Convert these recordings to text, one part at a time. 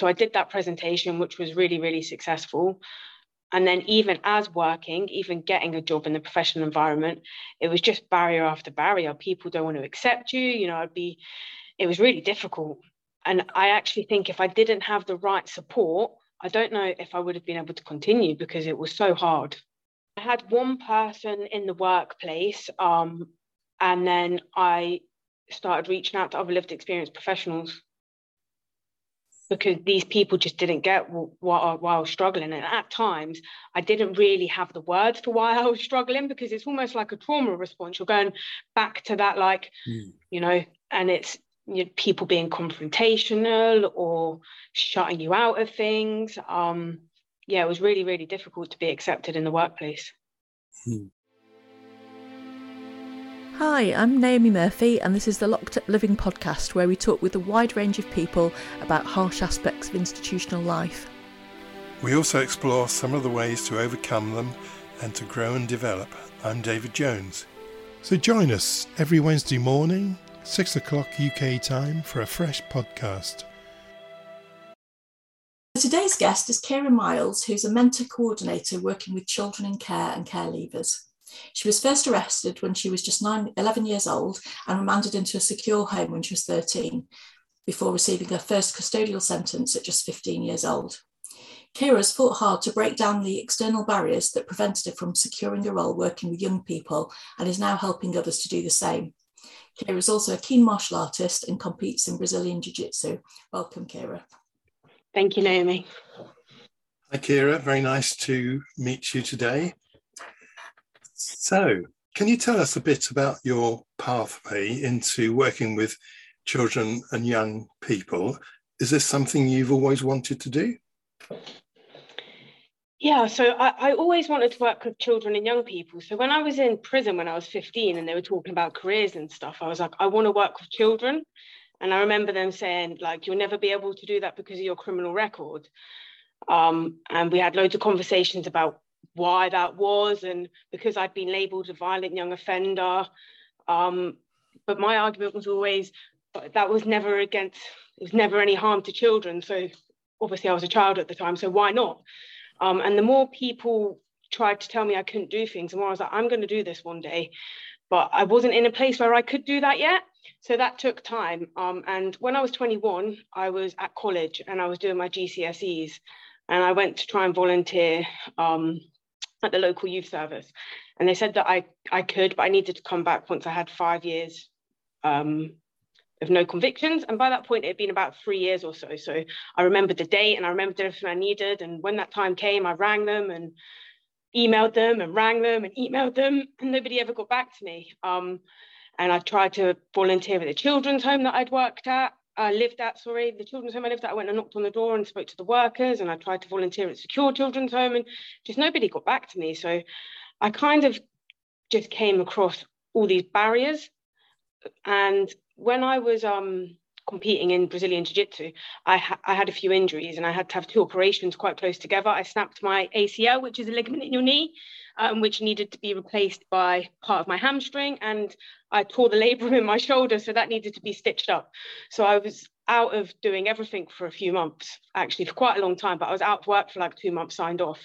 so I did that presentation, which was really, really successful. And then, even as working, even getting a job in the professional environment, it was just barrier after barrier. People don't want to accept you. You know, I'd be, it was really difficult. And I actually think if I didn't have the right support, I don't know if I would have been able to continue because it was so hard. I had one person in the workplace, um, and then I started reaching out to other lived experience professionals because these people just didn't get what, what, why I was struggling. And at times, I didn't really have the words for why I was struggling because it's almost like a trauma response. You're going back to that, like, mm. you know, and it's you know, people being confrontational or shutting you out of things. Um, yeah, it was really, really difficult to be accepted in the workplace. Hmm. Hi, I'm Naomi Murphy, and this is the Locked Up Living podcast where we talk with a wide range of people about harsh aspects of institutional life. We also explore some of the ways to overcome them and to grow and develop. I'm David Jones. So join us every Wednesday morning, 6 o'clock UK time, for a fresh podcast. Today's guest is Kierra Myles, who's a mentor coordinator working with children in care and care leavers. She was first arrested when she was just nine, 11 years old and remanded into a secure home when she was 13, before receiving her first custodial sentence at just 15 years old. Kierra's fought hard to break down the external barriers that prevented her from securing a role working with young people and is now helping others to do the same. Kierra is also a keen martial artist and competes in Brazilian Jiu Jitsu. Welcome, Kierra. Thank you, Naomi. Hi, Kierra. Very nice to meet you today. So, can you tell us a bit about your pathway into working with children and young people? Is this something you've always wanted to do? Yeah, so I, I, always wanted to work with children and young people. So when I was in prison when I was 15 and they were talking about careers and stuff, I was like, I want to work with children. And I remember them saying, like, you'll never be able to do that because of your criminal record. Um, and we had loads of conversations about why that was and because I'd been labelled a violent young offender. Um, but my argument was always that was never against, it was never any harm to children. So obviously I was a child at the time, so why not? Um, and the more people tried to tell me I couldn't do things, the more I was like, I'm going to do this one day. But I wasn't in a place where I could do that yet. So that took time. Um, and when I was 21, I was at college and I was doing my GCSEs. And I went to try and volunteer um, at the local youth service. And they said that I, I could, but I needed to come back once I had five years um, of no convictions. And by that point, it had been about three years or so. So I remembered the date and I remembered everything I needed. And when that time came, I rang them and emailed them and rang them and emailed them. And nobody ever got back to me. Um, and I tried to volunteer at the children's home that I'd worked at. I lived at, sorry, the children's home I lived at, I went and knocked on the door and spoke to the workers and I tried to volunteer at Secure Children's Home and just nobody got back to me. So I kind of just came across all these barriers. And when I was um, competing in Brazilian Jiu Jitsu, I, ha- I had a few injuries and I had to have two operations quite close together. I snapped my ACL, which is a ligament in your knee, um, which needed to be replaced by part of my hamstring. And I tore the labrum in my shoulder, so that needed to be stitched up. So I was out of doing everything for a few months, actually for quite a long time. But I was out of work for like two months, signed off,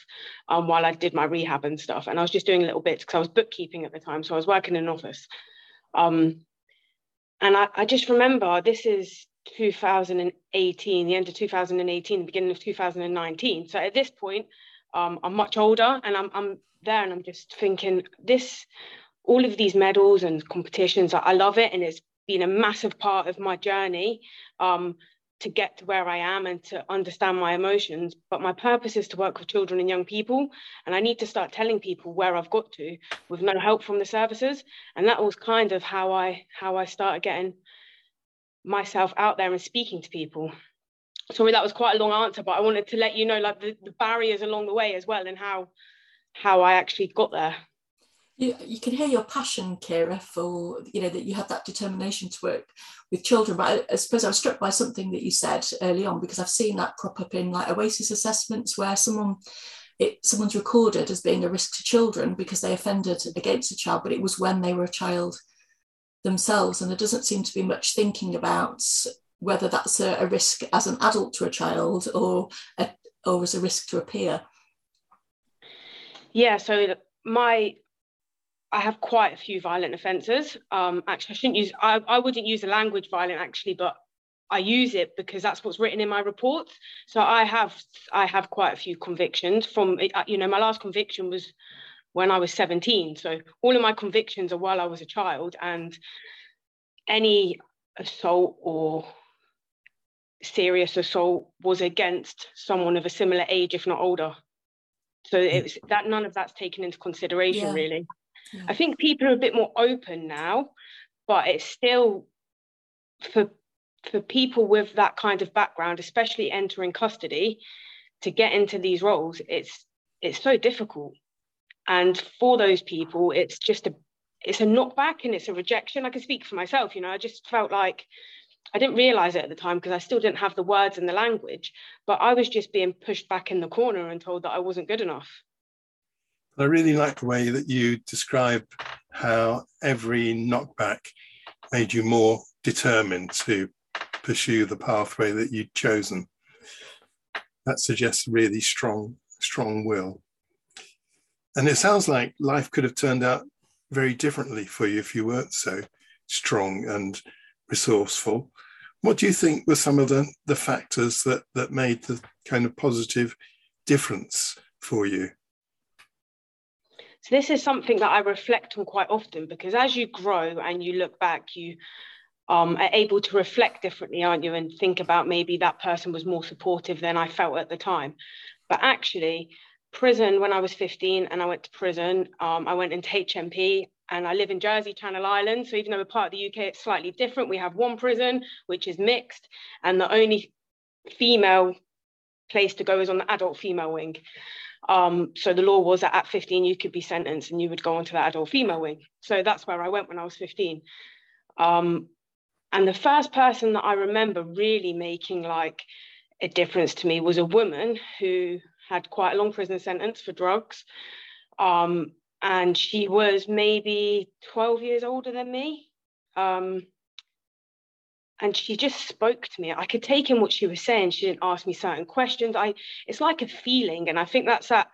um, while I did my rehab and stuff. And I was just doing little bits because I was bookkeeping at the time, so I was working in an office. Um, and I, I just remember this is 2018, the end of 2018, the beginning of 2019. So at this point, um, I'm much older and I'm, I'm there and I'm just thinking this, all of these medals and competitions, I, love it. And it's been a massive part of my journey um, to get to where I am and to understand my emotions. But my purpose is to work with children and young people. And I need to start telling people where I've got to with no help from the services. And that was kind of how I how I started getting myself out there and speaking to people sorry that was quite a long answer but i wanted to let you know like the, the barriers along the way as well and how how i actually got there. You, you can hear your passion Kierra for you know that you have that determination to work with children. But I, I suppose i was struck by something that you said early on because i've seen that crop up in like OASys assessments where someone it someone's recorded as being a risk to children because they offended against a child but it was when they were a child themselves. And there doesn't seem to be much thinking about whether that's a, a risk as an adult to a child or a, or as a risk to a peer. Yeah, so my I have quite a few violent offences. Um, actually, I shouldn't use I, I wouldn't use the language violent actually, but I use it because that's what's written in my reports. So I have I have quite a few convictions from uh, you know my last conviction was when I was 17. So all of my convictions are while I was a child and any assault or serious assault was against someone of a similar age if not older. So it's that none of that's taken into consideration yeah. really. Yeah. I think people are a bit more open now, but it's still for for people with that kind of background, especially entering custody, to get into these roles, it's it's so difficult. And for those people, it's just a it's a knockback and it's a rejection. I can speak for myself, you know, I just felt like I didn't realize it at the time because I still didn't have the words and the language, but I was just being pushed back in the corner and told that I wasn't good enough. I really like the way that you describe how every knockback made you more determined to pursue the pathway that you'd chosen. That suggests really strong, strong will. And it sounds like life could have turned out very differently for you if you weren't so strong and resourceful. What do you think were some of the, the factors that, that made the kind of positive difference for you? So this is something that I reflect on quite often because as you grow and you look back, you um, are able to reflect differently, aren't you? And think about maybe that person was more supportive than I felt at the time. But actually, prison, when I was 15 and I went to prison, um, I went into HMP and I live in Jersey, Channel Islands. So even though we're part of the UK, it's slightly different. We have one prison, which is mixed, and the only female place to go is on the adult female wing. Um, so the law was that at 15 you could be sentenced and you would go onto the adult female wing. So that's where I went when I was 15. Um, and the first person that I remember really making like a difference to me was a woman who had quite a long prison sentence for drugs. Um, and she was maybe 12 years older than me. Um, and she just spoke to me. I could take in what she was saying. She didn't ask me certain questions. I it's like a feeling, and I think that's that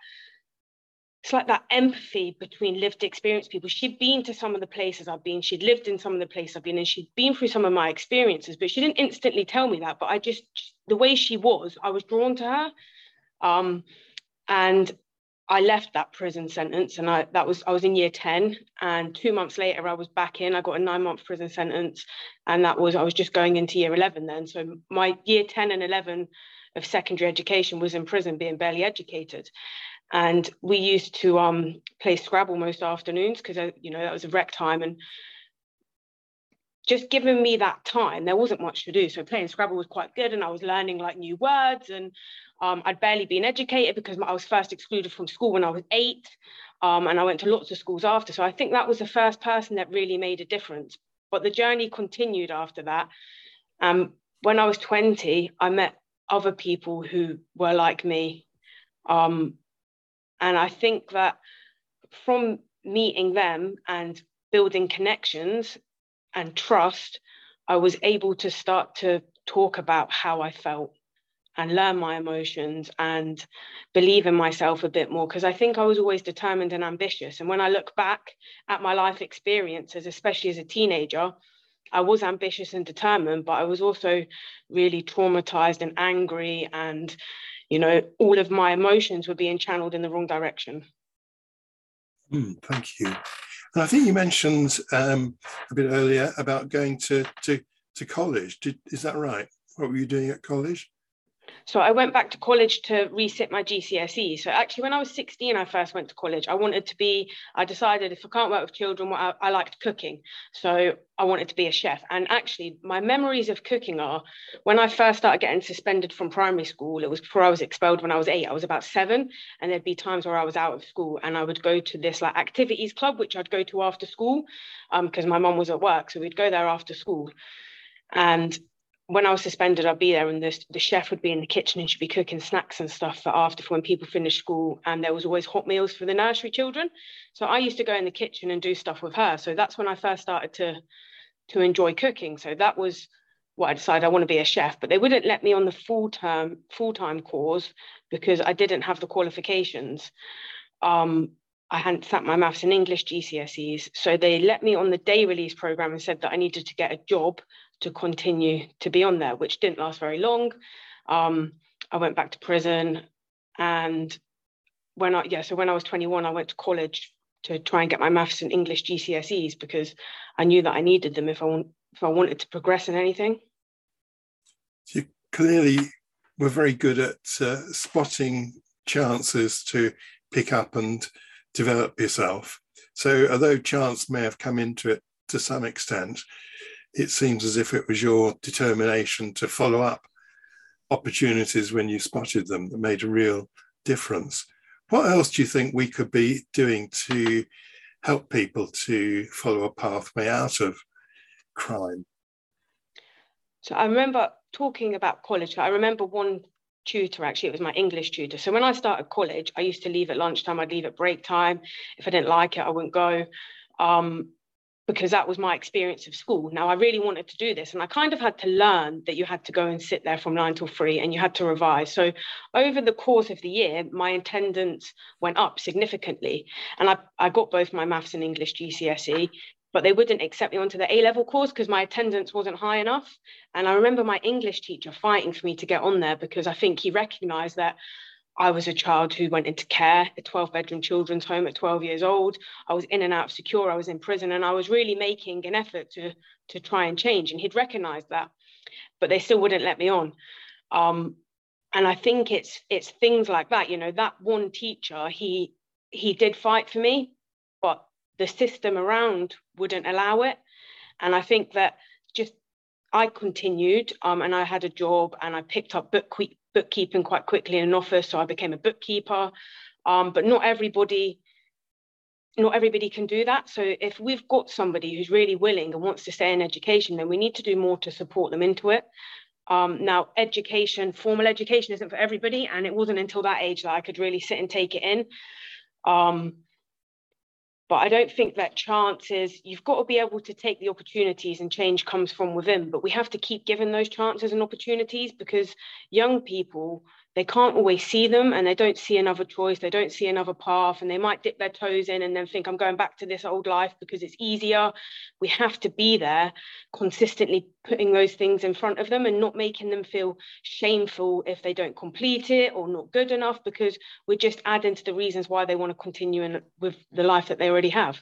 it's like that empathy between lived experience people. She'd been to some of the places I've been, she'd lived in some of the places I've been, and she'd been through some of my experiences, but she didn't instantly tell me that. But I just, the way she was, I was drawn to her. Um, and I left that prison sentence, and I that was I was in year 10, and two months later I was back in. I got a nine-month prison sentence, and that was I was just going into year 11 then. So my year 10 and 11 of secondary education was in prison being barely educated and we used to um, play Scrabble most afternoons because uh, you know that was a rec time and just giving me that time. There wasn't much to do. So playing Scrabble was quite good and I was learning like new words and um, I'd barely been educated because I was first excluded from school when I was eight um, and I went to lots of schools after. So I think that was the first person that really made a difference. But the journey continued after that. Um, when I was 20 I met other people who were like me. Um, and I think that from meeting them and building connections and trust, I was able to start to talk about how I felt and learn my emotions and believe in myself a bit more because I think I was always determined and ambitious. And when I look back at my life experiences, especially as a teenager, I was ambitious and determined, but I was also really traumatized and angry and you know, all of my emotions were being channeled in the wrong direction. Mm, thank you. And I think you mentioned um, a bit earlier about going to to to college. Did, is that right? What were you doing at college? So I went back to college to resit my GCSE. So actually, when I was 16, I first went to college. I wanted to be, I decided if I can't work with children, well, I, I liked cooking. So I wanted to be a chef. And actually, my memories of cooking are when I first started getting suspended from primary school, it was before I was expelled when I was eight. I was about seven. And there'd be times where I was out of school and I would go to this like activities club, which I'd go to after school because um, my mum was at work. So we'd go there after school. And when I was suspended, I'd be there, and the, the chef would be in the kitchen and she'd be cooking snacks and stuff for after for when people finished school. And there was always hot meals for the nursery children. So I used to go in the kitchen and do stuff with her. So that's when I first started to to enjoy cooking. So that was what I decided I want to be a chef, but they wouldn't let me on the full term, full time course because I didn't have the qualifications. Um, I hadn't sat my maths and English GCSEs. So they let me on the day release program and said that I needed to get a job to continue to be on there, which didn't last very long. Um, I went back to prison and when I yeah, so when I was 21, I went to college to try and get my maths and English GCSEs because I knew that I needed them if I want if I wanted to progress in anything. You clearly were very good at uh, spotting chances to pick up and develop yourself. So, although chance may have come into it to some extent, it seems as if it was your determination to follow up opportunities when you spotted them that made a real difference. What else do you think we could be doing to help people to follow a pathway out of crime? So I remember talking about college. I remember one tutor actually it was my english tutor so when i started college i used to leave at lunchtime i'd leave at break time if i didn't like it i wouldn't go um, because that was my experience of school now i really wanted to do this and i kind of had to learn that you had to go and sit there from nine till three and you had to revise so over the course of the year my attendance went up significantly and i, I got both my maths and english gcse but they wouldn't accept me onto the A level course because my attendance wasn't high enough. And I remember my English teacher fighting for me to get on there because I think he recognized that I was a child who went into care, a 12 bedroom children's home at 12 years old. I was in and out of secure, I was in prison, and I was really making an effort to, to try and change. And he'd recognized that, but they still wouldn't let me on. Um, and I think it's it's things like that, you know, that one teacher, he he did fight for me, but the system around wouldn't allow it. And I think that just I continued um, and I had a job and I picked up book bookkeeping quite quickly in an office. So I became a bookkeeper. Um, but not everybody not everybody can do that. So if we've got somebody who's really willing and wants to stay in education, then we need to do more to support them into it. Um, now, education, formal education isn't for everybody. And it wasn't until that age that I could really sit and take it in. Um, but I don't think that chance is, you've got to be able to take the opportunities and change comes from within. But we have to keep giving those chances and opportunities because young people, they can't always see them and they don't see another choice. They don't see another path and they might dip their toes in and then think, I'm going back to this old life because it's easier. We have to be there consistently putting those things in front of them and not making them feel shameful if they don't complete it or not good enough because we're just adding to the reasons why they want to continue in, with the life that they already have.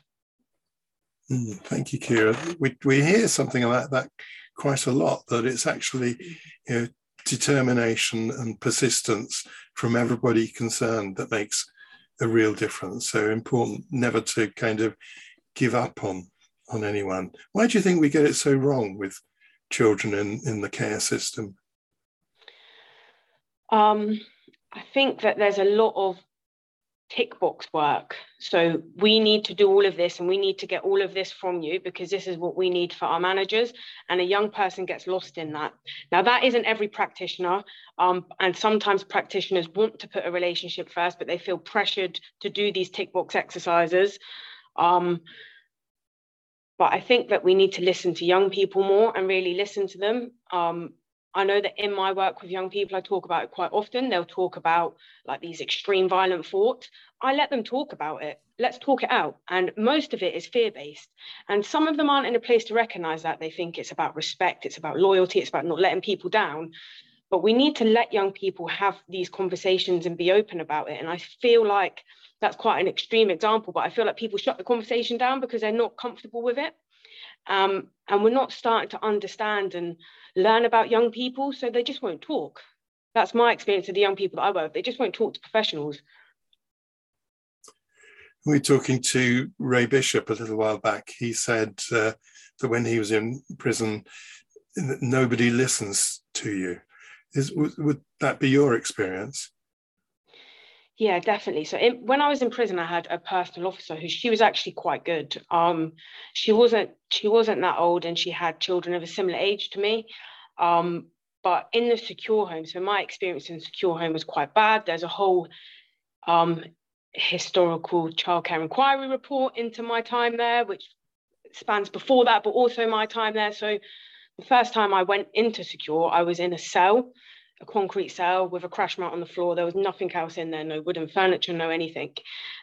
Mm, thank you, Kierra. We, we hear something like that quite a lot that it's actually you know determination and persistence from everybody concerned that makes a real difference. So important never to kind of give up on on anyone. Why do you think we get it so wrong with children in, in the care system? Um, I think that there's a lot of tick box work. So we need to do all of this and we need to get all of this from you because this is what we need for our managers. And a young person gets lost in that. Now, that isn't every practitioner. Um, and sometimes practitioners want to put a relationship first, but they feel pressured to do these tick box exercises. Um, but I think that we need to listen to young people more and really listen to them. Um, I know that in my work with young people, I talk about it quite often. They'll talk about like these extreme violent thoughts. I let them talk about it. Let's talk it out. And most of it is fear based. And some of them aren't in a place to recognize that. They think it's about respect, it's about loyalty, it's about not letting people down. But we need to let young people have these conversations and be open about it. And I feel like that's quite an extreme example, but I feel like people shut the conversation down because they're not comfortable with it. Um, and we're not starting to understand and learn about young people, so they just won't talk. That's my experience of the young people that I work with. They just won't talk to professionals. We were talking to Ray Bishop a little while back. He said uh, that when he was in prison, nobody listens to you. Is, would, would that be your experience? Yeah, definitely. So when I was in prison, I had a personal officer who she was actually quite good. Um, she wasn't she wasn't that old, and she had children of a similar age to me. Um, but in the secure home, so my experience in secure home was quite bad. There's a whole um, historical childcare inquiry report into my time there, which spans before that, but also my time there. So the first time I went into Secure, I was in a cell, a concrete cell with a crash mat on the floor. There was nothing else in there, no wooden furniture, no anything.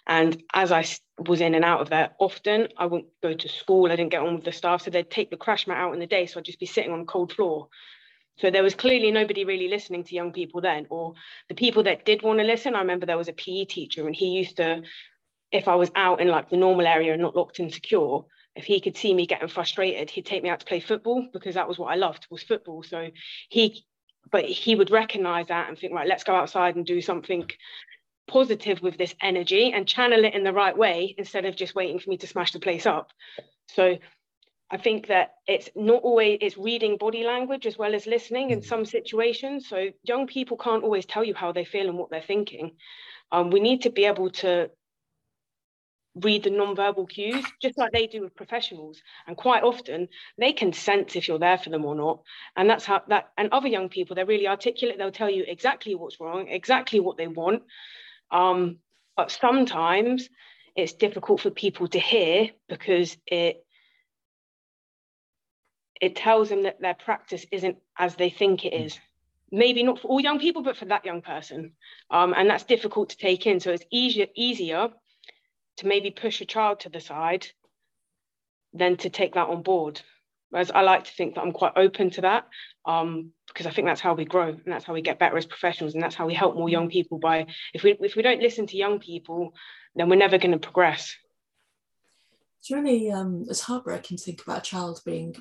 And as I was in and out of there, often I wouldn't go to school. I didn't get on with the staff. So they'd take the crash mat out in the day. So I'd just be sitting on cold floor. So there was clearly nobody really listening to young people then, or the people that did want to listen. I remember there was a PE teacher and he used to, if I was out in like the normal area and not locked and secure, if he could see me getting frustrated, he'd take me out to play football because that was what I loved was football. So he, but he would recognize that and think, right, let's go outside and do something positive with this energy and channel it in the right way instead of just waiting for me to smash the place up. So I think that it's not always it's reading body language as well as listening in mm. some situations. So young people can't always tell you how they feel and what they're thinking. Um, we need to be able to read the non-verbal cues just like they do with professionals and quite often they can sense if you're there for them or not and that's how that and other young people they're really articulate they'll tell you exactly what's wrong exactly what they want um, but sometimes it's difficult for people to hear because it it tells them that their practice isn't as they think it is. Maybe not for all young people, but for that young person. Um, and that's difficult to take in. So it's easier, easier to maybe push a child to the side than to take that on board. Whereas I like to think that I'm quite open to that um, because I think that's how we grow and that's how we get better as professionals and that's how we help more young people by if we if we don't listen to young people, then we're never going to progress it's really um, it's heartbreaking to think about a child being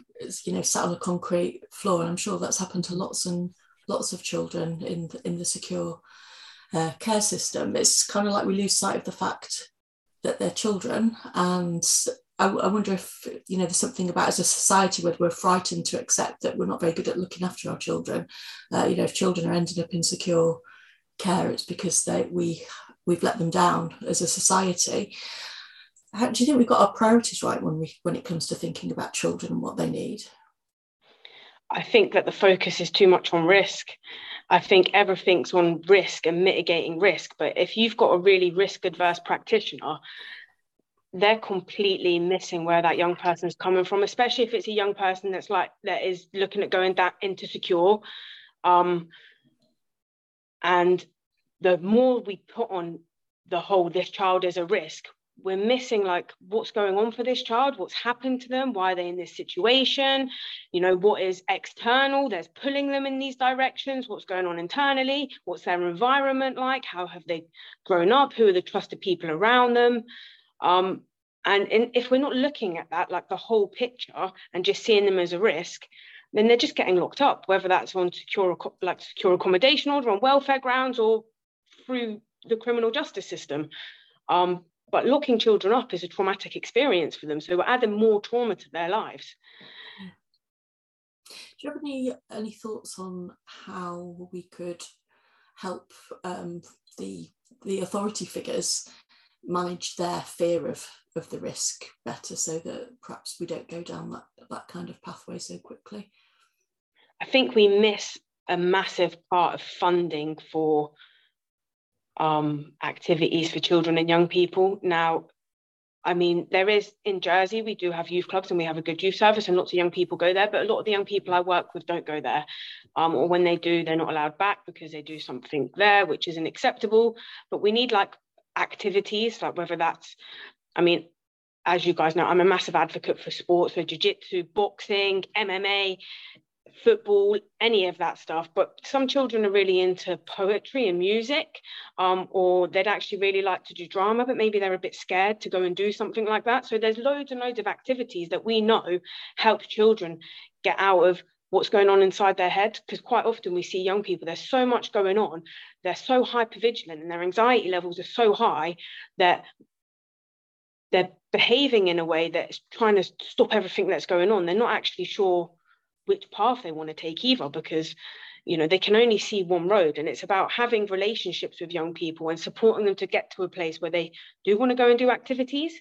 you know sat on a concrete floor and i'm sure that's happened to lots and lots of children in the, in the secure uh, care system it's kind of like we lose sight of the fact that they're children and I, I wonder if you know there's something about as a society where we're frightened to accept that we're not very good at looking after our children uh, you know if children are ending up in secure care it's because they we we've let them down as a society how do you think we've got our priorities right when we when it comes to thinking about children and what they need? I think that the focus is too much on risk. I think everything's on risk and mitigating risk. But if you've got a really risk adverse practitioner, they're completely missing where that young person's coming from, especially if it's a young person that's like that is looking at going that into secure. Um, and the more we put on the whole this child is a risk, we're missing like what's going on for this child what's happened to them why are they in this situation? You know what is external? There's pulling them in these directions. What's going on internally? What's their environment like? How have they grown up? Who are the trusted people around them? Um, and if we're not looking at that like the whole picture and just seeing them as a risk then they're just getting locked up whether that's on secure like secure accommodation order on welfare grounds or through the criminal justice system. Um, but locking children up is a traumatic experience for them. So we're adding more trauma to their lives. Do you have any any thoughts on how we could help um, the the authority figures manage their fear of of the risk better, so that perhaps we don't go down that that kind of pathway so quickly? I think we miss a massive part of funding for um, activities for children and young people. Now, I mean, there is in Jersey, we do have youth clubs and we have a good youth service, and lots of young people go there. But a lot of the young people I work with don't go there. Um, or when they do, they're not allowed back because they do something there, which isn't acceptable. But we need like activities, like whether that's, I mean, as you guys know, I'm a massive advocate for sports, for jiu jitsu, boxing, MMA, football, any of that stuff. But some children are really into poetry and music, um, or they'd actually really like to do drama, but maybe they're a bit scared to go and do something like that. So there's loads and loads of activities that we know help children get out of what's going on inside their head because quite often we see young people there's so much going on they're so hyper vigilant and their anxiety levels are so high that they're behaving in a way that's trying to stop everything that's going on they're not actually sure which path they want to take either because you know they can only see one road and it's about having relationships with young people and supporting them to get to a place where they do want to go and do activities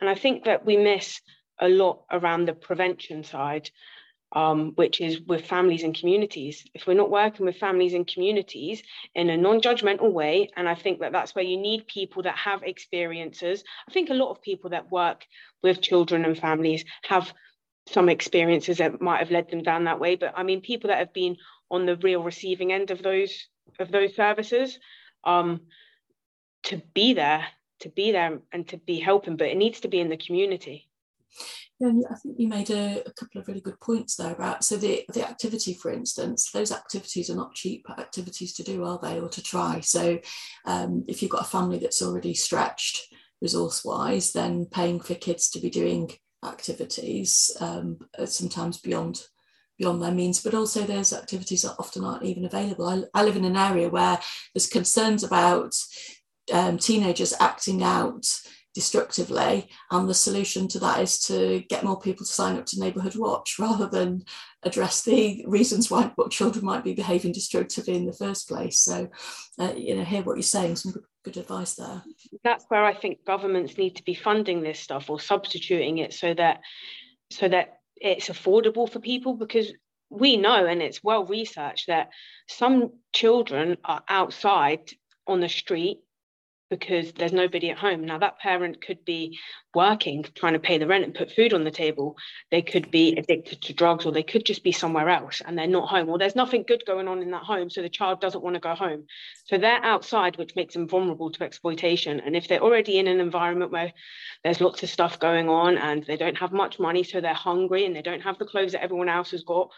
and i think that we miss a lot around the prevention side um, which is with families and communities. If we're not working with families and communities in a non judgmental way, and I think that that's where you need people that have experiences. I think a lot of people that work with children and families have some experiences that might have led them down that way. But I mean, people that have been on the real receiving end of those of those services, um, to be there, to be there, and to be helping. But it needs to be in the community. Yeah, I think you made a, a, couple of really good points there about so the the activity, for instance, those activities are not cheap activities to do, are they, or to try? So um, if you've got a family that's already stretched resource wise, then paying for kids to be doing activities um, sometimes beyond beyond their means, but also there's activities that often aren't even available. I, I live in an area where there's concerns about um, teenagers acting out destructively and the solution to that is to get more people to sign up to neighbourhood watch rather than address the reasons why children might be behaving destructively in the first place so uh, you know hear what you're saying some good advice there. That's where i think governments need to be funding this stuff or substituting it so that so that it's affordable for people because we know and it's well researched that some children are outside on the street because there's nobody at home. Now, that parent could be working, trying to pay the rent and put food on the table. They could be addicted to drugs, or they could just be somewhere else and they're not home, or there's nothing good going on in that home. So the child doesn't want to go home. So they're outside, which makes them vulnerable to exploitation. And if they're already in an environment where there's lots of stuff going on and they don't have much money, so they're hungry and they don't have the clothes that everyone else has got,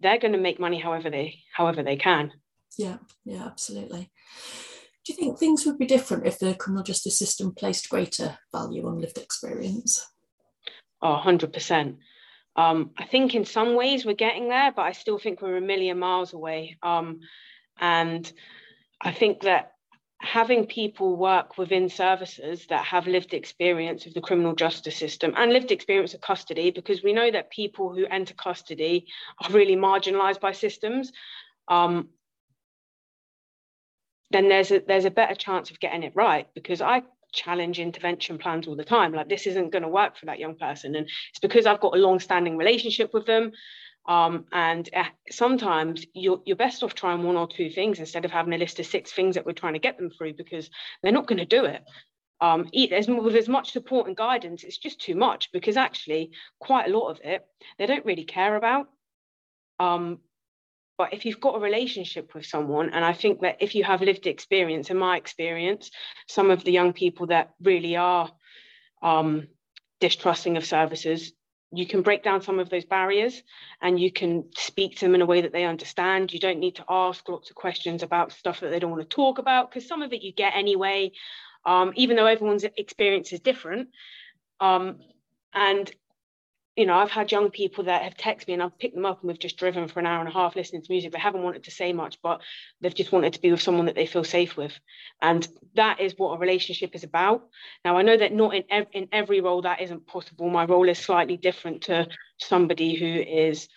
they're going to make money however they however they can. Yeah, yeah, absolutely. Do you think things would be different if the criminal justice system placed greater value on lived experience? Oh, 100%. Um, I think in some ways we're getting there, but I still think we're a million miles away. Um, and I think that having people work within services that have lived experience of the criminal justice system and lived experience of custody, because we know that people who enter custody are really marginalized by systems. Um, then there's a there's a better chance of getting it right because I challenge intervention plans all the time. Like this isn't going to work for that young person. And it's because I've got a long-standing relationship with them. Um, and uh, sometimes you're, you're best off trying one or two things instead of having a list of six things that we're trying to get them through because they're not going to do it. Um, as, with as much support and guidance it's just too much because actually quite a lot of it they don't really care about. Um, but if you've got a relationship with someone, and I think that if you have lived experience, in my experience, some of the young people that really are um, distrusting of services, you can break down some of those barriers and you can speak to them in a way that they understand. You don't need to ask lots of questions about stuff that they don't want to talk about because some of it you get anyway, um, even though everyone's experience is different. Um, and you know, I've had young people that have texted me and I've picked them up and we've just driven for an hour and a half listening to music. They haven't wanted to say much, but they've just wanted to be with someone that they feel safe with. And that is what a relationship is about. Now, I know that not in, ev- in every role that isn't possible. My role is slightly different to somebody who is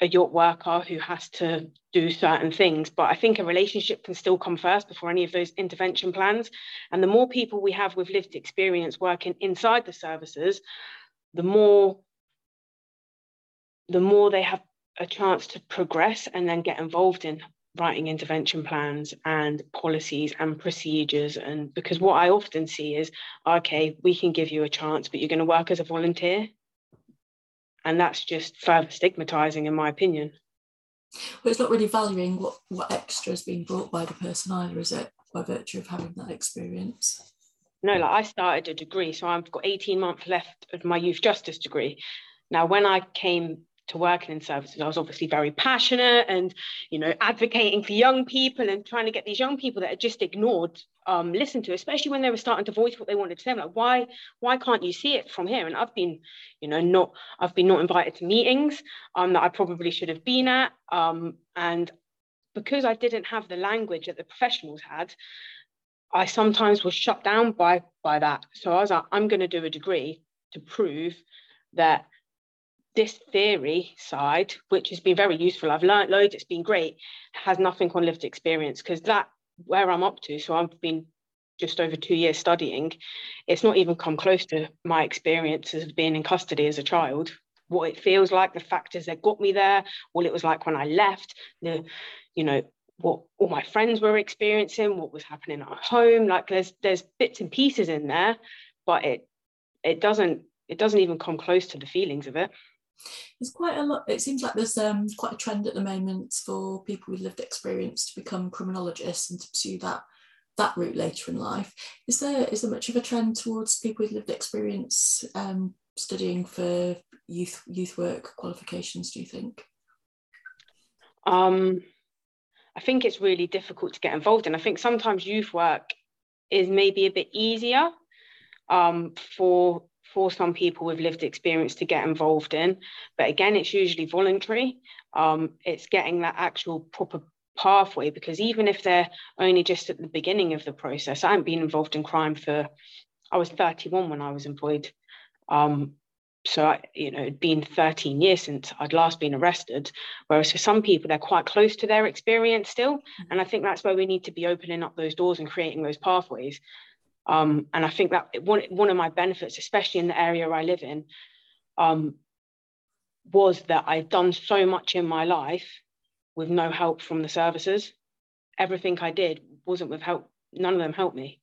a YOT worker who has to do certain things. But I think a relationship can still come first before any of those intervention plans. And the more people we have with lived experience working inside the services, the more the more they have a chance to progress and then get involved in writing intervention plans and policies and procedures. And because what i often see is okay we can give you a chance but you're going to work as a volunteer. And that's just further stigmatizing in my opinion. Well it's not really valuing what what extra is being brought by the person either is it? By virtue of having that experience. No like i started a degree so i've got 18 months left of my youth justice degree. Now when i came to working in services, I was obviously very passionate and, you know, advocating for young people and trying to get these young people that are just ignored um, listen to, especially when they were starting to voice what they wanted to say. I'm like, why, why can't you see it from here? And I've been, you know, not, I've been not invited to meetings um, that I probably should have been at. Um, and because I didn't have the language that the professionals had, I sometimes was shut down by by that. So I was like, I'm going to do a degree to prove that this theory side, which has been very useful, I've learned loads, it's been great, has nothing on lived experience because that where I'm up to, so I've been just over two years studying, it's not even come close to my experiences of being in custody as a child. What it feels like, the factors that got me there, what it was like when I left, the, you know, what all my friends were experiencing, what was happening at home. Like there's there's bits and pieces in there, but it it doesn't it doesn't even come close to the feelings of it. There's quite a lot. It seems like there's um, quite a trend at the moment for people with lived experience to become criminologists and to pursue that that route later in life. Is there is there much of a trend towards people with lived experience um, studying for youth youth work qualifications? Do you think? Um, I think it's really difficult to get involved in. I think sometimes youth work is maybe a bit easier um, for for some people with lived experience to get involved in. But again, it's usually voluntary. Um, it's getting that actual proper pathway because even if they're only just at the beginning of the process, I haven't been involved in crime for, I was 31 when I was employed. Um, so I, you know, it'd been 13 years since I'd last been arrested. Whereas for some people, they're quite close to their experience still. And I think that's where we need to be opening up those doors and creating those pathways. Um, and I think that one, one of my benefits, especially in the area I live in, um, was that I'd done so much in my life with no help from the services. Everything I did wasn't with help. None of them helped me.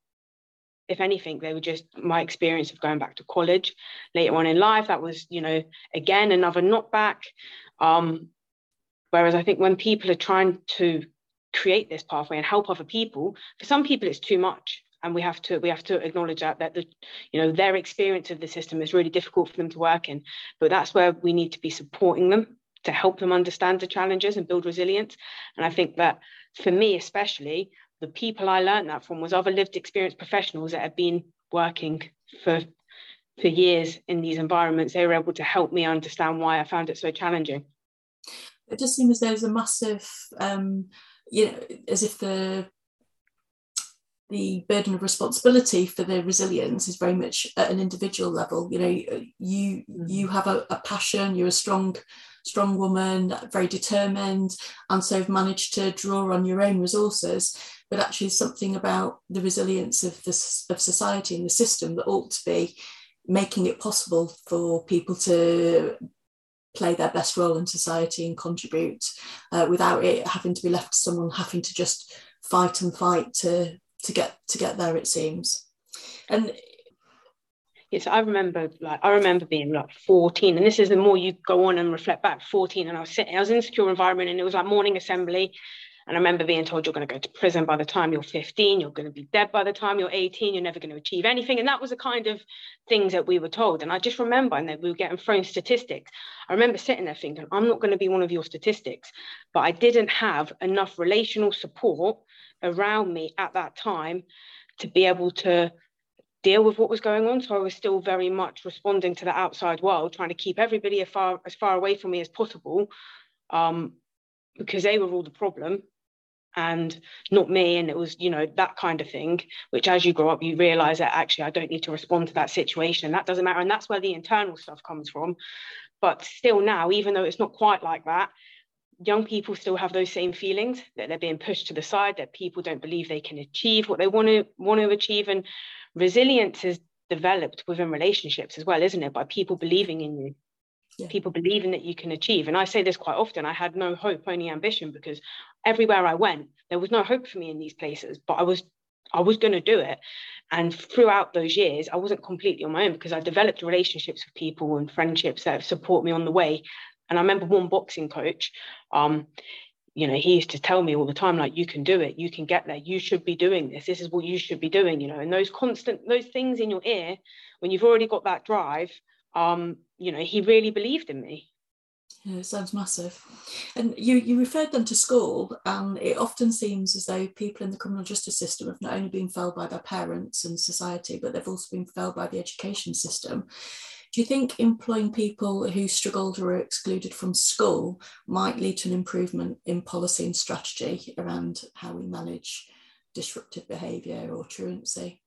If anything, they were just my experience of going back to college later on in life. That was, you know, again, another knockback. Um, whereas I think when people are trying to create this pathway and help other people, for some people it's too much and we have to we have to acknowledge that that the you know their experience of the system is really difficult for them to work in. But that's where we need to be supporting them to help them understand the challenges and build resilience. And i think that for me especially the people i learned that from was other lived experience professionals that have been working for for years in these environments. They were able to help me understand why i found it so challenging. It just seems there's a massive um you know as if the the burden of responsibility for the resilience is very much at an individual level you know you mm. you have a, a passion you're a strong strong woman very determined and so have managed to draw on your own resources but actually something about the resilience of this of society and the system that ought to be making it possible for people to play their best role in society and contribute uh, without it having to be left to someone having to just fight and fight to to get to get there it seems and yes i remember like i remember being like 14 and this is the more you go on and reflect back 14 and i was sitting i was in a secure environment and it was like morning assembly and I remember being told you're going to go to prison by the time you're 15, you're going to be dead by the time you're 18, you're never going to achieve anything. And that was the kind of things that we were told. And I just remember, and that we were getting thrown statistics. I remember sitting there thinking, I'm not going to be one of your statistics. But I didn't have enough relational support around me at that time to be able to deal with what was going on. So I was still very much responding to the outside world, trying to keep everybody as far as far away from me as possible, um, because they were all the problem and not me. And it was, you know, that kind of thing, which as you grow up, you realize that actually I don't need to respond to that situation. That doesn't matter. And that's where the internal stuff comes from. But still now, even though it's not quite like that, young people still have those same feelings that they're being pushed to the side, that people don't believe they can achieve what they want to want to achieve. And resilience is developed within relationships as well, isn't it? By people believing in you. Yeah. People believing that you can achieve. And I say this quite often I had no hope, only ambition, because everywhere I went, there was no hope for me in these places. But I was I was going to do it. And throughout those years, I wasn't completely on my own because I developed relationships with people and friendships that support me on the way and I remember one boxing coach, um, you know, he used to tell me all the time, like, you can do it, you can get there, you should be doing this, this is what you should be doing, you know, and those constant, those things in your ear, when you've already got that drive, um, you know, he really believed in me. Yeah, it sounds massive. And you, you referred them to school, and it often seems as though people in the criminal justice system have not only been failed by their parents and society, but they've also been failed by the education system. Do you think employing people who struggled or were excluded from school might lead to an improvement in policy and strategy around how we manage disruptive behaviour or truancy?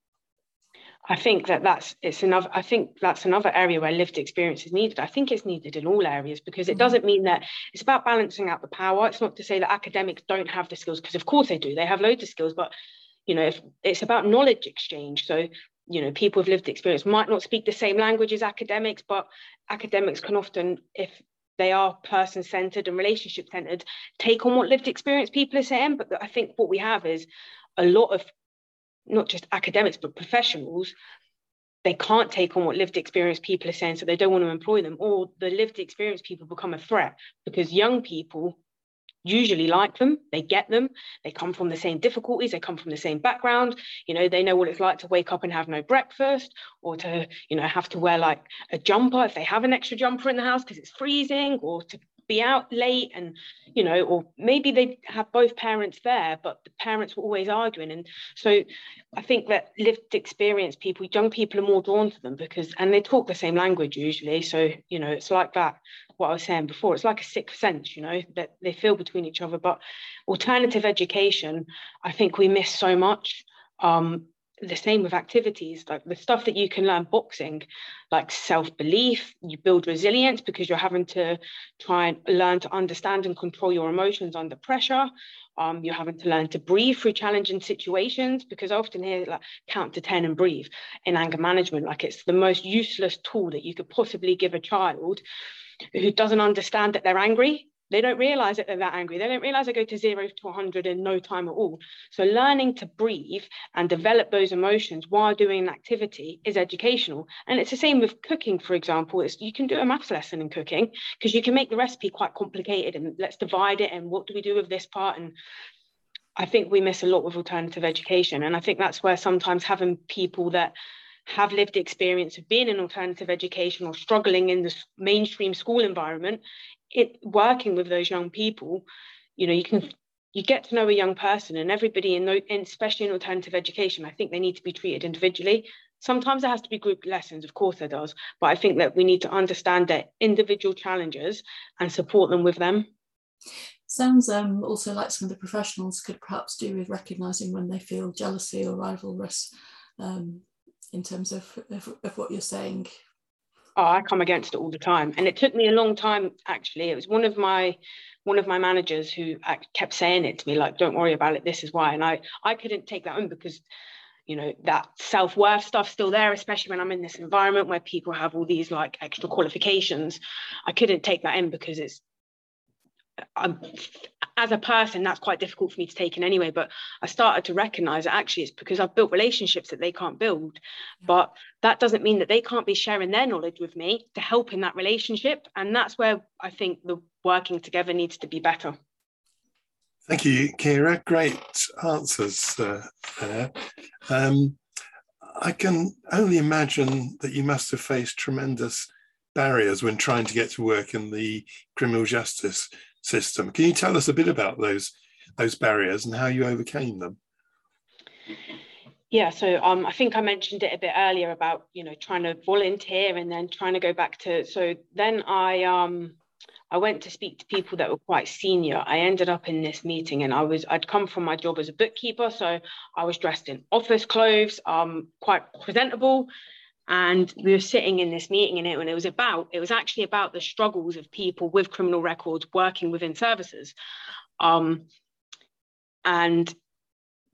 I think that that's it's another. I think that's another area where lived experience is needed. I think it's needed in all areas because it mm-hmm. doesn't mean that it's about balancing out the power. It's not to say that academics don't have the skills because of course they do. They have loads of skills, but you know, if it's about knowledge exchange. So you know people with lived experience might not speak the same language as academics but academics can often if they are person centered and relationship centered take on what lived experience people are saying. But i think what we have is a lot of not just academics but professionals they can't take on what lived experience people are saying, so they don't want to employ them, or the lived experience people become a threat because young people usually like them they get them they come from the same difficulties they come from the same background you know they know what it's like to wake up and have no breakfast or to you know have to wear like a jumper if they have an extra jumper in the house because it's freezing or to be out late and you know or maybe they have both parents there but the parents were always arguing. And so i think that lived experience people young people are more drawn to them because and they talk the same language usually. So you know it's like that what i was saying before. It's like a sixth sense you know that they feel between each other. But alternative education i think we miss so much. Um, the same with activities like the stuff that you can learn boxing like self-belief. You build resilience because you're having to try and learn to understand and control your emotions under pressure. Um, you're having to learn to breathe through challenging situations because I often hear like count to 10 and breathe in anger management. Like it's the most useless tool that you could possibly give a child who doesn't understand that they're angry they don't realize that they're that angry. They don't realize they go to zero to 100 in no time at all. So, learning to breathe and develop those emotions while doing an activity is educational. And it's the same with cooking, for example. It's, you can do a maths lesson in cooking because you can make the recipe quite complicated and let's divide it and what do we do with this part. And I think we miss a lot with alternative education. And I think that's where sometimes having people that have lived the experience of being in alternative education or struggling in the mainstream school environment it working with those young people you know you can you get to know a young person and everybody in, in especially in alternative education i think they need to be treated individually. Sometimes there has to be group lessons of course there does but i think that we need to understand their individual challenges and support them with them. Sounds um, also like some of the professionals could perhaps do with recognizing when they feel jealousy or rivalrous um, in terms of, of, of what you're saying oh, I come against it all the time. And it took me a long time, actually. It was one of my one of my managers who kept saying it to me, like, don't worry about it, this is why. And I I couldn't take that on because you know that self-worth stuff's still there especially when i'm in this environment where people have all these like extra qualifications i couldn't take that in because it's I'm, as a person, that's quite difficult for me to take in anyway. But I started to recognize that actually it's because I've built relationships that they can't build. But that doesn't mean that they can't be sharing their knowledge with me to help in that relationship. And that's where I think the working together needs to be better. Thank you, Kierra. Great answers uh, there. Um, I can only imagine that you must have faced tremendous barriers when trying to get to work in the criminal justice system. Can you tell us a bit about those those barriers and how you overcame them? Yeah, so um, I think I mentioned it a bit earlier about you know trying to volunteer and then trying to go back to. So then I um, I went to speak to people that were quite senior. I ended up in this meeting and I was I'd come from my job as a bookkeeper, so I was dressed in office clothes, um, quite presentable, and we were sitting in this meeting in it and it was about it was actually about the struggles of people with criminal records working within services um, and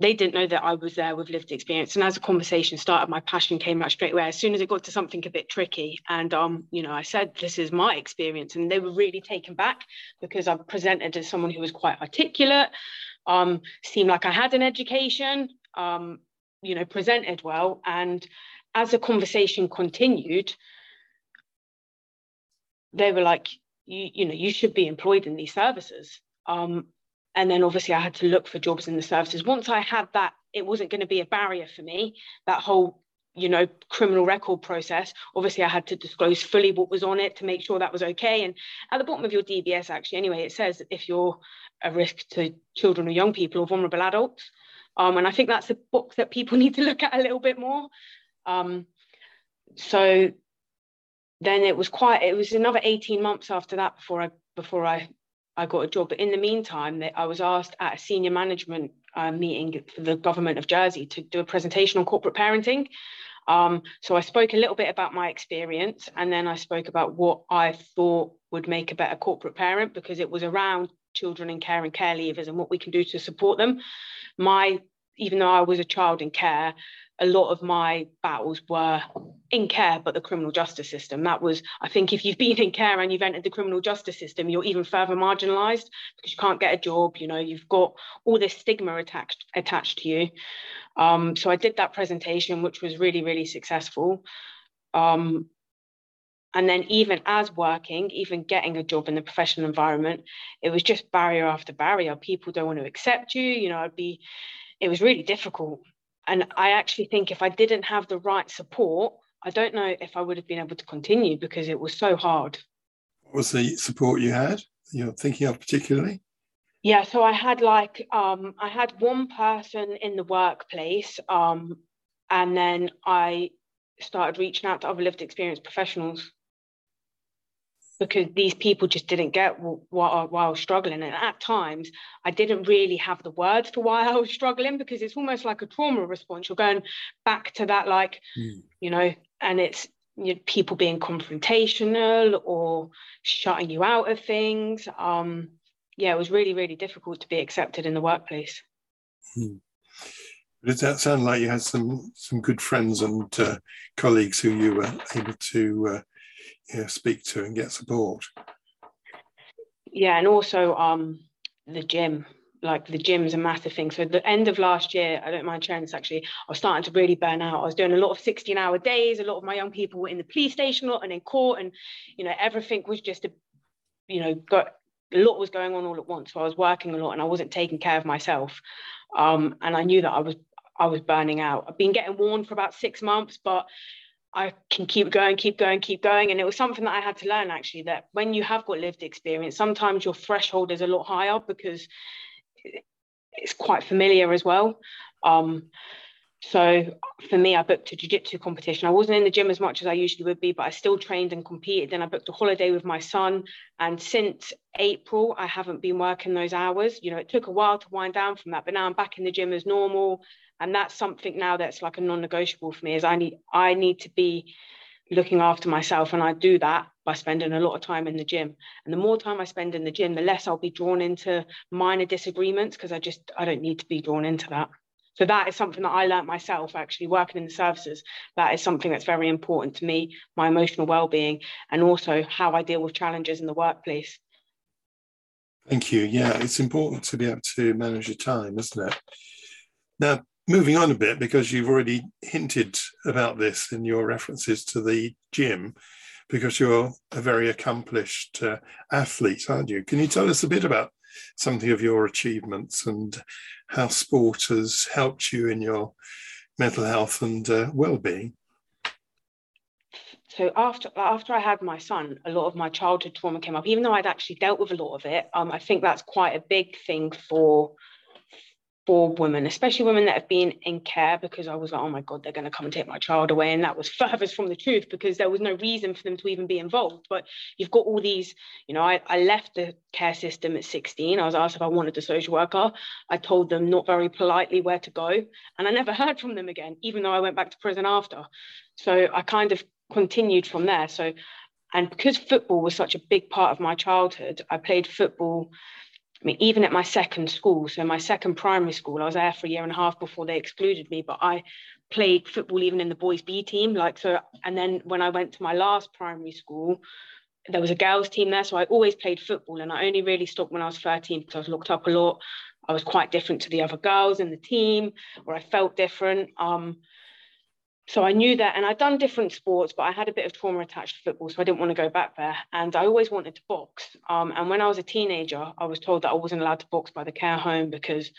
they didn't know that I was there with lived experience. And as the conversation started, my passion came out straight away. As soon as it got to something a bit tricky, and um, you know, I said, "This is my experience," and they were really taken back because I presented as someone who was quite articulate, um, seemed like I had an education, um, you know, presented well, and as the conversation continued, they were like, you, you know, you should be employed in these services. Um, and then obviously I had to look for jobs in the services. Once I had that, it wasn't going to be a barrier for me. That whole, you know, criminal record process. Obviously, I had to disclose fully what was on it to make sure that was okay. And at the bottom of your DBS, actually, anyway, it says if you're a risk to children or young people or vulnerable adults. Um, and I think that's a book that people need to look at a little bit more. Um, so then it was quite it was another 18 months after that before I before I I got a job. But in the meantime, I was asked at a senior management uh, meeting for the government of Jersey to do a presentation on corporate parenting. Um, so I spoke a little bit about my experience, and then I spoke about what I thought would make a better corporate parent because it was around children in care and care leavers and what we can do to support them. My even though I was a child in care, a lot of my battles were in care, but the criminal justice system. That was, I think, if you've been in care and you've entered the criminal justice system, you're even further marginalised because you can't get a job. You know, you've got all this stigma attached attached to you. Um, so I did that presentation, which was really, really successful. Um, and then even as working, even getting a job in the professional environment, it was just barrier after barrier. People don't want to accept you. You know, I'd be, it was really difficult. And I actually think if I didn't have the right support, I don't know if I would have been able to continue because it was so hard. What was the support you had? You're thinking of particularly? Yeah, so I had like um, I had one person in the workplace, um, and then I started reaching out to other lived experience professionals because these people just didn't get what, I was struggling. And at times, I didn't really have the words for why I was struggling because it's almost like a trauma response. You're going back to that, like, mm. you know, and it's you know, people being confrontational or shutting you out of things. Um, yeah, it was really, really difficult to be accepted in the workplace. Hmm. Does that sound like you had some some good friends and uh, colleagues who you were able to uh, you know, speak to and get support? Yeah, and also um, the gym. Like the gym's a massive thing. So at the end of last year, I don't mind sharing this actually, I was starting to really burn out. I was doing a lot of 16 hour days. A lot of my young people were in the police station lot and in court and, you know, everything was just a, you know, got a lot was going on all at once. So I was working a lot and I wasn't taking care of myself. Um, and I knew that I was I was burning out. I've been getting warned for about six months, but I can keep going, keep going, keep going. And it was something that I had to learn actually that when you have got lived experience, sometimes your threshold is a lot higher because it's quite familiar as well. Um, so for me, I booked a jiu-jitsu competition. I wasn't in the gym as much as I usually would be, but I still trained and competed. Then I booked a holiday with my son. And since April, I haven't been working those hours. You know, it took a while to wind down from that, but now I'm back in the gym as normal. And that's something now that's like a non-negotiable for me is I need I need to be looking after myself. And I do that by spending a lot of time in the gym. And the more time I spend in the gym, the less I'll be drawn into minor disagreements because I just I don't need to be drawn into that. So that is something that I learned myself actually working in the services. That is something that's very important to me, my emotional well-being, and also how I deal with challenges in the workplace. Thank you. Yeah, it's important to be able to manage your time, isn't it? Now, moving on a bit, because you've already hinted about this in your references to the gym, because you're a very accomplished uh, athlete, aren't you? Can you tell us a bit about something of your achievements and how sport has helped you in your mental health and uh, well-being so after after I had my son, a lot of my childhood trauma came up. Even though I'd actually dealt with a lot of it, um, I think that's quite a big thing for for women, especially women that have been in care, because I was like, oh my God, they're going to come and take my child away. And that was furthest from the truth because there was no reason for them to even be involved. But you've got all these, you know, I, I left the care system at 16. I was asked if I wanted a social worker. I told them not very politely where to go. And I never heard from them again, even though I went back to prison after. So I kind of continued from there. So, and because football was such a big part of my childhood, I played football I mean, even at my second school, so my second primary school, I was there for a year and a half before they excluded me, but I played football even in the boys B team. Like, so, and then when I went to my last primary school, there was a girls team there. So I always played football and I only really stopped when I was 13 because I was looked up a lot. I was quite different to the other girls in the team, or I felt different. Um, so I knew that, and I'd done different sports, but I had a bit of trauma attached to football, so I didn't want to go back there. And I always wanted to box. Um, and when I was a teenager, I was told that I wasn't allowed to box by the care home because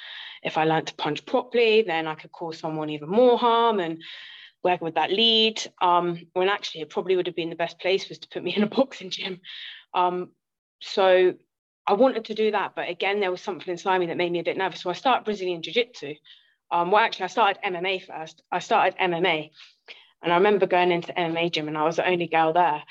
if I learned to punch properly, then I could cause someone even more harm. And where would that lead? Um, when actually, it probably would have been the best place was to put me in a boxing gym. Um, so I wanted to do that, but again, there was something inside me that made me a bit nervous. So I started Brazilian Jiu Jitsu. Um, well, actually, I started MMA first. I started MMA, and I remember going into MMA gym, and I was the only girl there,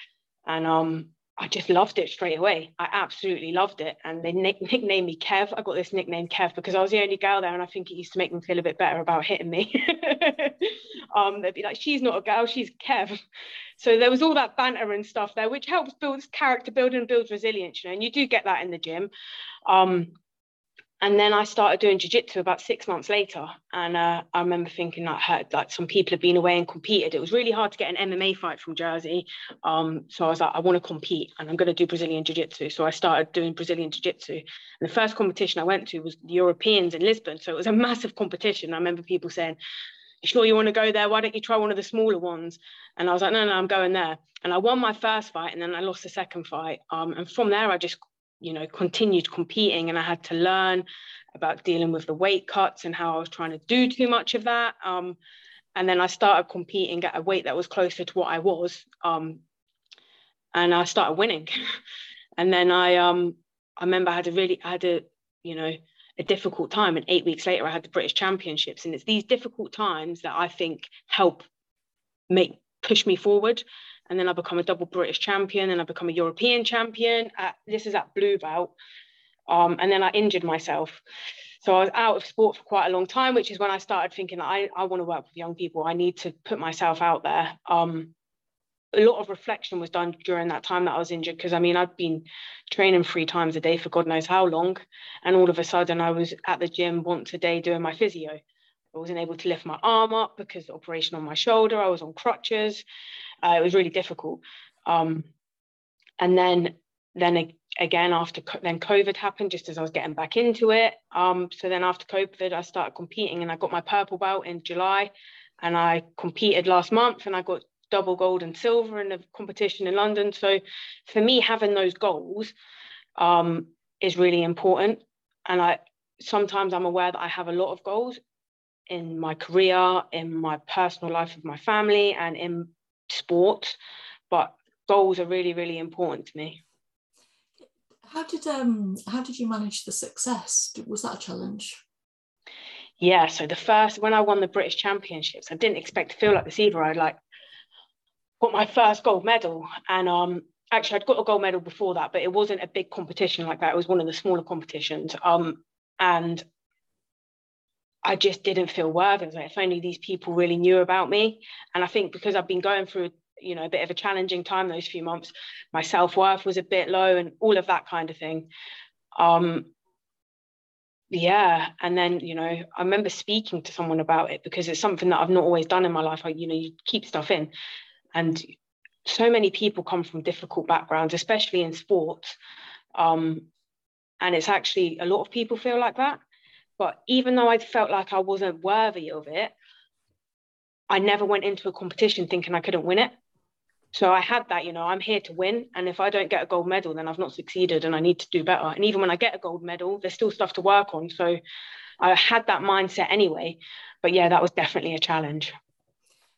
and um, I just loved it straight away. I absolutely loved it, and they nick- nicknamed me Kev. I got this nickname Kev because I was the only girl there, and I think it used to make them feel a bit better about hitting me. um, they'd be like, "She's not a girl, she's Kev." So there was all that banter and stuff there, which helps build character building builds resilience, you know. And you do get that in the gym. Um, and then I started doing jiu-jitsu about six months later. And uh, I remember thinking that some people had been away and competed. It was really hard to get an MMA fight from Jersey. Um, so I was like, I want to compete and I'm going to do Brazilian jiu-jitsu. So I started doing Brazilian jiu-jitsu. And the first competition I went to was the Europeans in Lisbon. So it was a massive competition. I remember people saying, you sure you want to go there? Why don't you try one of the smaller ones? And I was like, no, no, I'm going there. And I won my first fight and then I lost the second fight. Um, and from there, I just you know continued competing and i had to learn about dealing with the weight cuts and how i was trying to do too much of that. Um, and then i started competing at a weight that was closer to what i was um, and i started winning. And then i um i remember i had a really I had a you know a difficult time and eight weeks later i had the british championships. And it's these difficult times that i think help make push me forward and then I become a double British champion, and I become a European champion. At, this is at blue belt, um, and then I injured myself. So I was out of sport for quite a long time, which is when I started thinking I, I want to work with young people. I need to put myself out there. Um, a lot of reflection was done during that time that I was injured because I mean I'd been training three times a day for God knows how long, and all of a sudden I was at the gym once a day doing my physio. I wasn't able to lift my arm up because the operation on my shoulder. I was on crutches. Uh, it was really difficult. Um, and then then again after then COVID happened just as I was getting back into it. Um, so then after COVID, I started competing and I got my purple belt in July, and I competed last month and I got double gold and silver in a competition in London. So for me, having those goals um, is really important. And I sometimes I'm aware that I have a lot of goals in my career, in my personal life with my family, and in sport, but goals are really, really important to me. How did um how did you manage the success? Was that a challenge? Yeah, so the first when I won the British Championships, I didn't expect to feel like this either. I like got my first gold medal, and um actually I'd got a gold medal before that, but it wasn't a big competition like that. It was one of the smaller competitions. Um, and I just didn't feel worthy. It was like, if only these people really knew about me. And I think because I've been going through, you know, a bit of a challenging time those few months, my self worth was a bit low and all of that kind of thing. Um, yeah, and then you know, I remember speaking to someone about it because it's something that I've not always done in my life. I, you know, you keep stuff in, and so many people come from difficult backgrounds, especially in sports. Um, and it's actually a lot of people feel like that but even though I felt like I wasn't worthy of it, I never went into a competition thinking I couldn't win it. So I had that, you know, I'm here to win. And if I don't get a gold medal, then I've not succeeded and I need to do better. And even when I get a gold medal, there's still stuff to work on. So I had that mindset anyway. But yeah, that was definitely a challenge.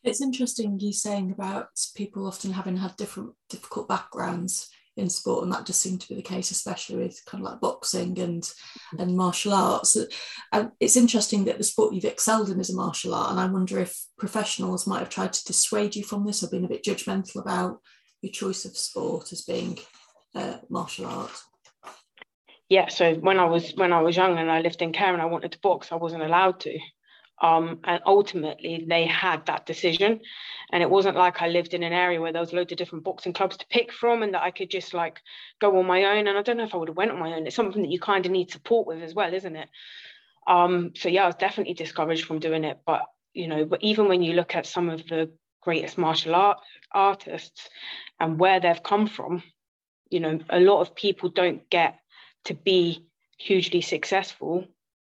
It's interesting you saying about people often having had different difficult backgrounds in sport, and that just seemed to be the case, especially with kind of like boxing and mm-hmm. and martial arts. And it's interesting that the sport you've excelled in is a martial art, and I wonder if professionals might have tried to dissuade you from this or been a bit judgmental about your choice of sport as being uh, martial art. Yeah, so when I was when I was young and I lived in care and I wanted to box, I wasn't allowed to. Um, and ultimately, they had that decision. And it wasn't like I lived in an area where there was loads of different boxing clubs to pick from and that I could just like go on my own. And I don't know if I would have went on my own. It's something that you kind of need support with as well, isn't it? Um, so yeah, I was definitely discouraged from doing it. But you know, but even when you look at some of the greatest martial art artists and where they've come from, you know, a lot of people don't get to be hugely successful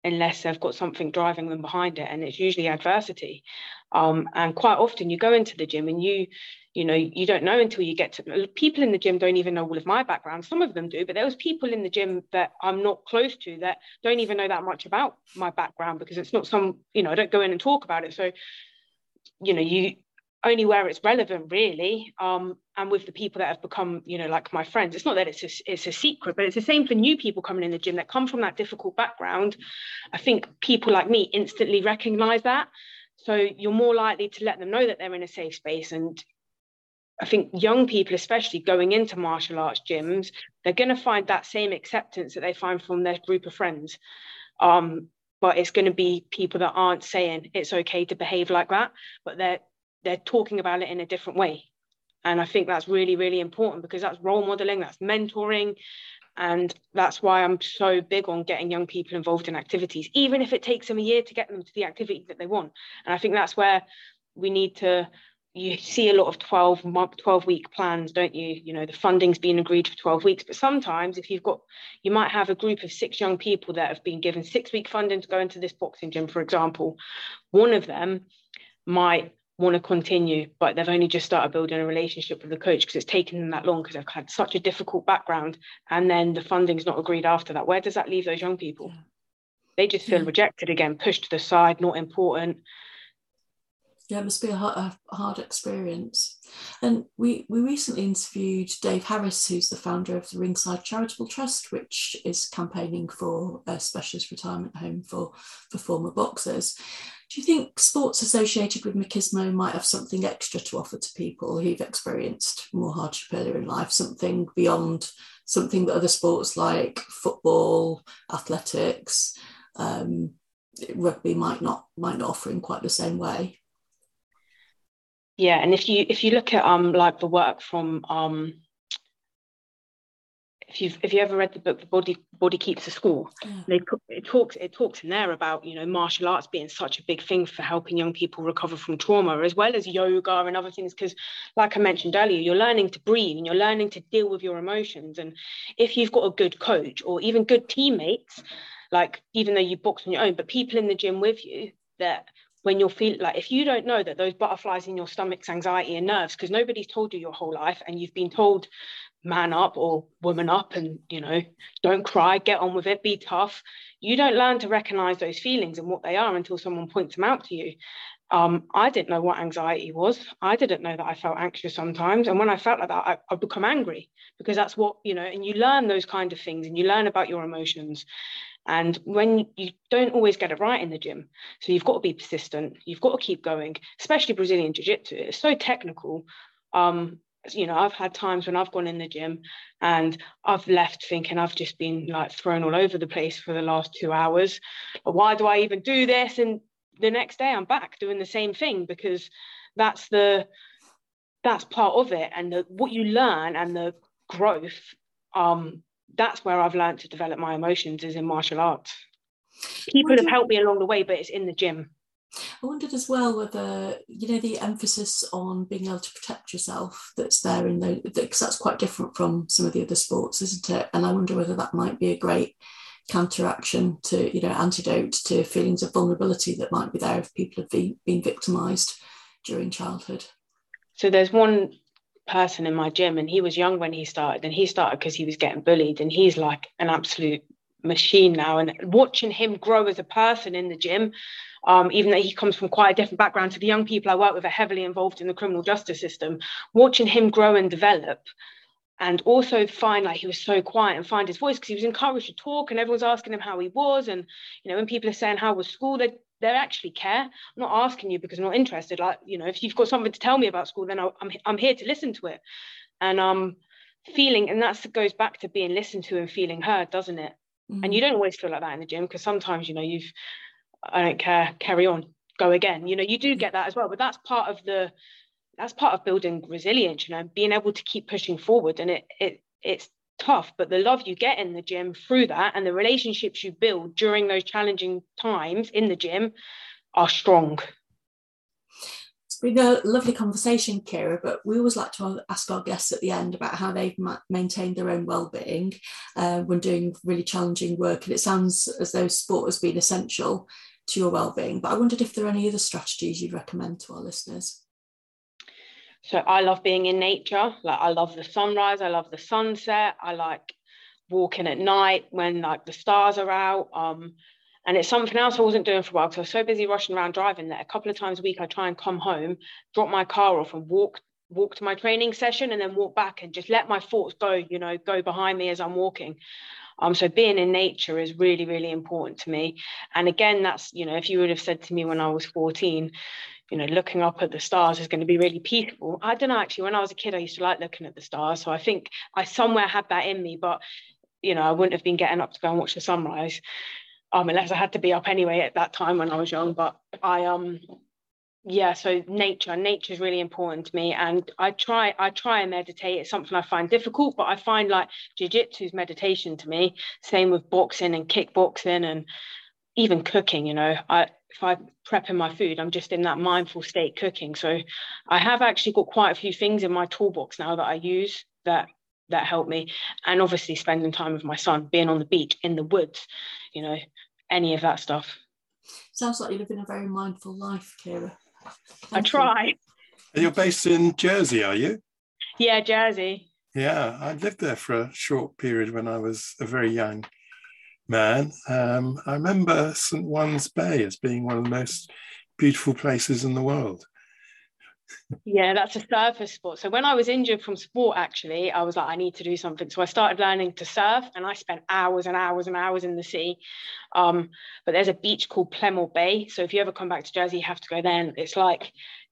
unless they've got something driving them behind it and it's usually adversity. Um, and quite often you go into the gym and you you know you don't know until you get to people in the gym don't even know all of my background. Some of them do but there was people in the gym that i'm not close to that don't even know that much about my background because it's not some you know i don't go in and talk about it. So you know you only where it's relevant really. Um, and with the people that have become you know like my friends it's not that it's a, it's a secret but it's the same for new people coming in the gym that come from that difficult background. I think people like me instantly recognize that. So you're more likely to let them know that they're in a safe space. And i think young people especially going into martial arts gyms they're going to find that same acceptance that they find from their group of friends. Um, but it's going to be people that aren't saying it's okay to behave like that but they're they're talking about it in a different way And I think that's really, really important because that's role modeling, that's mentoring. And that's why I'm so big on getting young people involved in activities, even if it takes them a year to get them to the activity that they want. And I think that's where we need to you see a lot of 12 month 12 week plans don't you you know the funding's been agreed for 12 weeks but sometimes if you've got you might have a group of six young people that have been given six week funding to go into this boxing gym for example one of them might want to continue but they've only just started building a relationship with the coach because it's taken them that long because they've had such a difficult background and then the funding's not agreed after that where does that leave those young people they just feel yeah. rejected again pushed to the side not important yeah, it must be a hard, a hard, experience. And we, we recently interviewed Dave Harris, who's the founder of the Ringside Charitable Trust, which is campaigning for a specialist retirement home for, for former boxers. Do you think sports associated with machismo might have something extra to offer to people who've experienced more hardship earlier in life, something beyond something that other sports like football, athletics, um, rugby might not might not offer in quite the same way? Yeah and if you if you look at um like the work from um if you've if you ever read the book the body body keeps the score yeah. they it talks it talks in there about you know martial arts being such a big thing for helping young people recover from trauma as well as yoga and other things because like i mentioned earlier you're learning to breathe and you're learning to deal with your emotions and if you've got a good coach or even good teammates like even though you box on your own but people in the gym with you that when you're feeling like if you don't know that those butterflies in your stomach's anxiety and nerves because nobody's told you your whole life and you've been told man up or woman up and you know don't cry get on with it be tough you don't learn to recognize those feelings and what they are until someone points them out to you um, I didn't know what anxiety was. I didn't know that I felt anxious sometimes. And when I felt like that, I, I become angry because that's what, you know, and you learn those kind of things and you learn about your emotions. And when you don't always get it right in the gym, so you've got to be persistent, you've got to keep going, especially Brazilian Jiu Jitsu. It's so technical. Um, you know, I've had times when I've gone in the gym and I've left thinking I've just been like thrown all over the place for the last two hours. Why do I even do this? And the next day I'm back doing the same thing because that's the that's part of it. And the, what you learn and the growth um, that's where I've learned to develop my emotions is in martial arts. People have helped me along the way, but it's in the gym. I wondered as well whether you know the emphasis on being able to protect yourself that's there in the because that's quite different from some of the other sports, isn't it? And I wonder whether that might be a great counteraction to you know antidote to feelings of vulnerability that might be there if people have been, been victimized during childhood. So there's one person in my gym and he was young when he started and he started because he was getting bullied and he's like an absolute machine now and watching him grow as a person in the gym um, even though he comes from quite a different background to the young people I work with are heavily involved in the criminal justice system watching him grow and develop and also find like he was so quiet and find his voice because he was encouraged to talk and everyone's asking him how he was and you know when people are saying how was school they they actually care. I'm not asking you because I'm not interested. Like, you know, if you've got something to tell me about school, then i am I'm, I'm here to listen to it. And um, feeling, and that goes back to being listened to and feeling heard, doesn't it? Mm-hmm. And you don't always feel like that in the gym because sometimes, you know, you've, I don't care, carry on, go again. You know, you do get that as well, but that's part of the, that's part of building resilience. You know, being able to keep pushing forward, and it, it, it's tough, but the love you get in the gym through that and the relationships you build during those challenging times in the gym are strong. It's been a lovely conversation, Kierra, but we always like to ask our guests at the end about how they've ma- maintained their own well-being uh, when doing really challenging work. And it sounds as though sport has been essential to your well-being, but I wondered if there are any other strategies you'd recommend to our listeners. So I love being in nature. Like I love the sunrise, I love the sunset. I like walking at night when like the stars are out. Um, and it's something else I wasn't doing for a while because I was so busy rushing around driving that a couple of times a week I try and come home, drop my car off and walk walk to my training session and then walk back and just let my thoughts go, you know, go behind me as I'm walking. Um, so being in nature is really, really important to me. And again, that's, you know, if you would have said to me when I was 14, you know, looking up at the stars is going to be really peaceful. I don't know, actually, when I was a kid, I used to like looking at the stars. So I think I somewhere had that in me, but, you know, I wouldn't have been getting up to go and watch the sunrise. Um, unless I had to be up anyway at that time when I was young. But I um yeah so nature nature is really important to me and i try i try and meditate it's something i find difficult but i find like jiu-jitsu is meditation to me same with boxing and kickboxing and even cooking you know i if i prep in my food i'm just in that mindful state cooking so i have actually got quite a few things in my toolbox now that i use that that help me and obviously spending time with my son being on the beach in the woods you know any of that stuff sounds like you're living a very mindful life Kierra I try. And you're based in Jersey, are you? Yeah, Jersey. Yeah, I lived there for a short period when I was a very young man. Um, I remember St. Ouen's Bay as being one of the most beautiful places in the world. Yeah, that's a surface sport. So when I was injured from sport, actually, I was like, I need to do something. So I started learning to surf, and I spent hours and hours and hours in the sea. Um, but there's a beach called Plémont Bay. So if you ever come back to Jersey, you have to go there. And it's like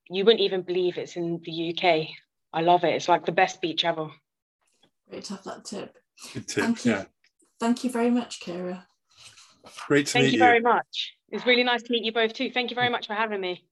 you wouldn't even believe it's in the UK. I love it. It's like the best beach ever. Great to have that tip. Good tip. Thank you. Thank you very much, Kierra. Great to Thank meet you Thank you. very much. It's really nice to meet you both too. Thank you very much for having me.